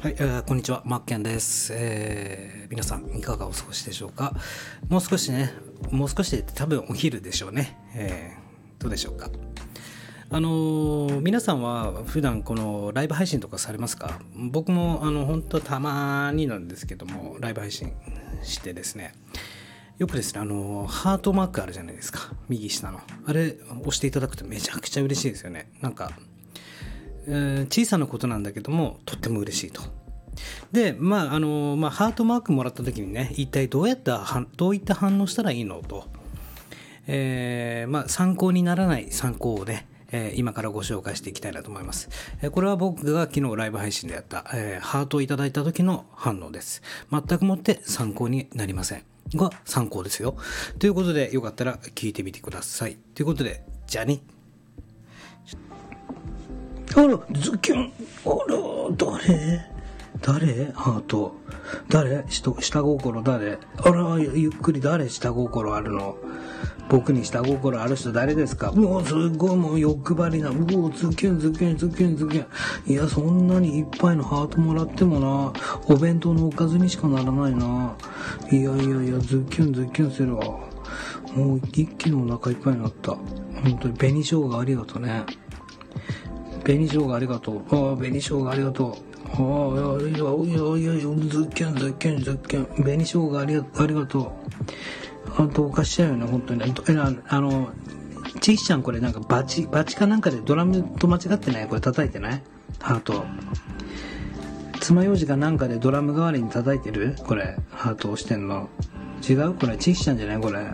はい、えーこんにちは、マッケンです、えー皆さん、いかがお過ごしでしょうか？もう少しね、もう少しで多分お昼でしょうね。えーどうでしょうか？あのー皆さんは普段このライブ配信とかされますか？僕もあの本当たまになんですけどもライブ配信してですね。よくですねあのーハートマークあるじゃないですか。右下の。あれ押していただくとめちゃくちゃ嬉しいですよね。なんかえー小さなことなんだけどもとっても嬉しいと。でまああのまあ、ハートマークもらった時にね一体どうやったどういった反応したらいいのと、えーまあ、参考にならない参考をね、えー今からご紹介していきたいなと思います、えこれは僕が昨日ライブ配信でやった、えハートをいただいた時の反応です。全くもって参考になりません。が参考ですよ。ということでよかったら聞いてみてください。ということでじゃあね。あら、ズッキュン。あら、誰？誰？ハート。誰？下下心誰？あら、ゆっくり誰？下心あるの？僕に下心ある人誰ですか？もうすごいもう欲張りな。うおズッキュンズッキュンズッキュンズッキュン。いや、そんなにいっぱいのハートもらってもな、お弁当のおかずにしかならないな。いやいやいや、ズッキュンズッキュンするわ。もう一気にお腹いっぱいになった。本当に紅生姜ありがとうね。紅生姜ありがとう。ああ、紅生姜ありがとう。ああ、いやいやいやいや、ズッキュンズッキュンズッキュン。紅生姜ありがありがとう。あどうかしちゃうよね、本当に。ああの、ちいちゃんこれなんかバチ、バチかなんかでドラムと間違ってないこれ叩いてないハート。爪楊枝かなんかでドラム代わりに叩いてるこれ、ハート押してんの。違うこれ、ちいちゃんじゃないこれ。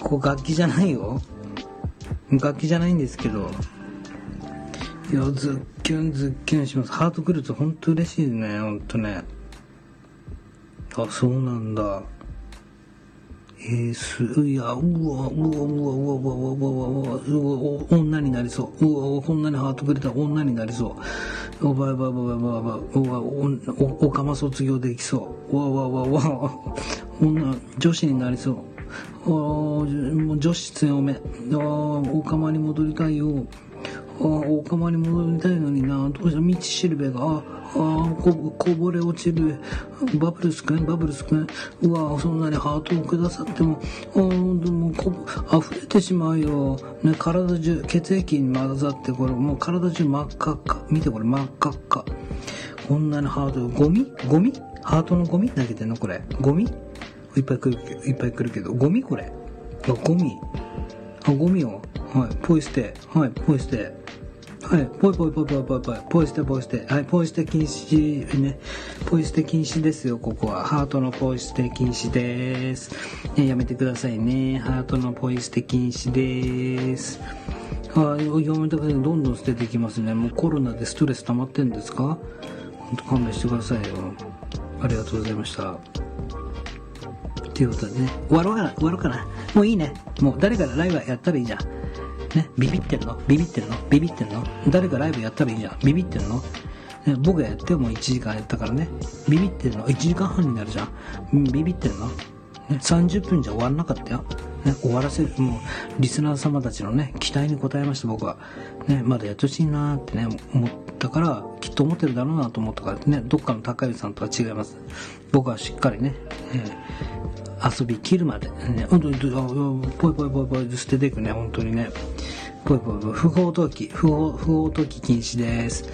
ここ楽器じゃないよ。楽器じゃないんですけど。いや、ズッキュンズッキュンします。ハート来ると本当嬉しいね、本当ね。あ、そうなんだ。えー、す、いや、うわ、うわ、うわ、うわ、うわ、うわ、うわ、うわ、うわ、女になりそう。うわ、こんなにハートくれたら女になりそう。うわ、うわ、うわ、うわ、うわ、うわ、お、お、おかま卒業できそう。うわ、うわ、うわ、うわ、女、女子になりそう。女子強め。お釜に戻りたいよ。お釜に戻りたいのにな。どうした？道しるべが。ああこ、こぼれ落ちる。バブルスくんバブルスくんうわそんなにハートをくださっても、あでもこ、溢れてしまうよ。ね、体中、血液に混ざって、これ、もう体中真っ赤っか。見てこれ、真っ赤っか。こんなにハート、ゴミ？ゴミ？ハートのゴミ？投げてんのこれ。ゴミ？いっぱい来るけど、いっぱい来るけど、ゴミこれ？あ、ゴミ。あ、ゴミを。はい、ポイ捨て。はい、ポイ捨て。はい、ポイポイポイポイポイポイ。ポイ捨て、ポイ捨て。はい、ポイ捨て禁止。ね。ポイ捨て禁止ですよ、ここは。ハートのポイ捨て禁止です。ね、やめてくださいね。ハートのポイ捨て禁止です。はい、やめてください。どんどん捨てていきますね。もうコロナでストレス溜まってんですか？ほんと勘弁してくださいよ。ありがとうございました。ということでね、終わろうかな、終わろうかな。もういいね。もう誰かライブやったらいいじゃん。ね、ビビってんの？ビビってんの？ビビってんの？誰かライブやったらいいじゃん？ビビってんの？ね、僕がやっても1時間やったからね。ビビってんの ?1 時間半になるじゃん。ビビってんの？ね、30分じゃ終わらなかったよ。ね、終わらせる、もう、リスナー様たちのね、期待に応えました、僕は。ね、まだやってほしいなってね、思ったから、きっと思ってるだろうなと思ったからね、どっかの高橋さんとは違います。僕はしっかりね、え遊び切るまで、ね、本当に、ぽいぽいぽいぽい捨てていくね、本当にね。ぽいぽいぽい、不法投棄、不法、不法投棄禁止です。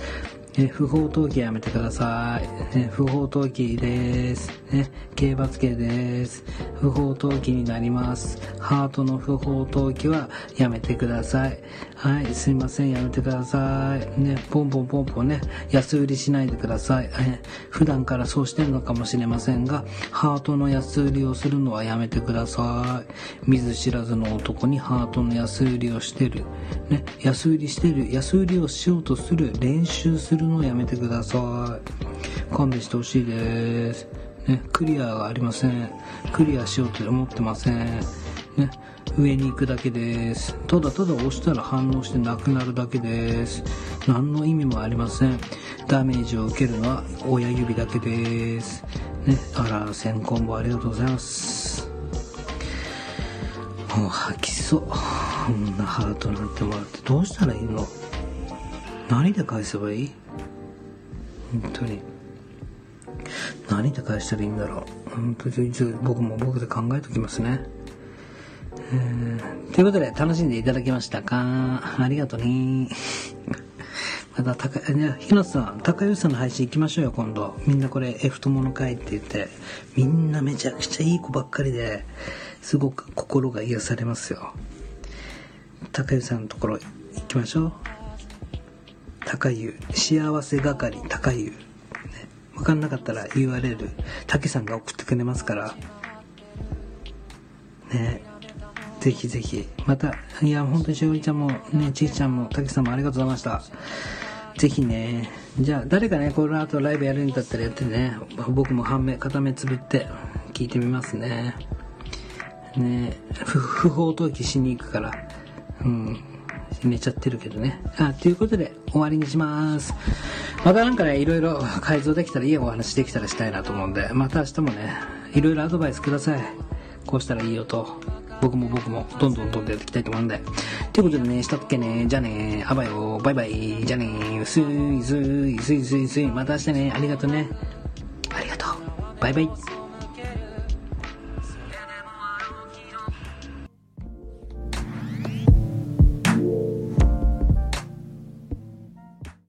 え不法投棄やめてください。ね、不法投棄です。ね、刑罰刑です。不法投棄になります。ハートの不法投棄はやめてください。はい、すいません、やめてください。ね、ポンポンポンポンね、安売りしないでください。え普段からそうしてるのかもしれませんが、ハートの安売りをするのはやめてください。見ず知らずの男にハートの安売りをしてる。ね、安売りしてる、安売りをしようとする、練習するのをやめてください。勘弁してほしいです。ね、クリアがありません。クリアしようと思ってません。ね、上に行くだけです。ただただ押したら反応してなくなるだけです。何の意味もありません。ダメージを受けるのは親指だけです。ね、あら、1000コンボありがとうございます。もう吐きそう。こんなハートなんてもらってどうしたらいいの？何で返せばいい？本当に。何で返したらいいんだろう。本当に、僕も僕で考えときますね。えー、ということで、楽しんでいただけましたか？ありがとうね。また、高、ね、ひなさん、高吉さんの配信行きましょうよ、今度。みんなこれ、F 友の会って言って、みんなめちゃくちゃいい子ばっかりで、すごく心が癒されますよ。高吉さんのところ行きましょう。高湯、幸せ係高湯。ね、わかんなかったら URL、竹さんが送ってくれますから。ね、ぜひぜひ。また、いや、本当にしおりちゃんも、ね、ちいちゃんも、たけさんもありがとうございました。ぜひね、じゃあ、誰かね、この後ライブやるんだったらやってね、僕も半目、片目つぶって聞いてみますね。ね不法投棄しに行くから、うん、寝ちゃってるけどね。あ、ということで、終わりにします。またなんかね、いろいろ改造できたらいいお話できたらしたいなと思うんで、また明日もね、いろいろアドバイスください。こうしたらいいよと。僕も僕もどんどんどんどんやっていきたいと思うんで。ということでね、したっけね。じゃあね、あばよ、バイバイ。じゃあね、すいすい、すいすいすい。また明日ね、ありがとうね。ありがとう。バイバイ。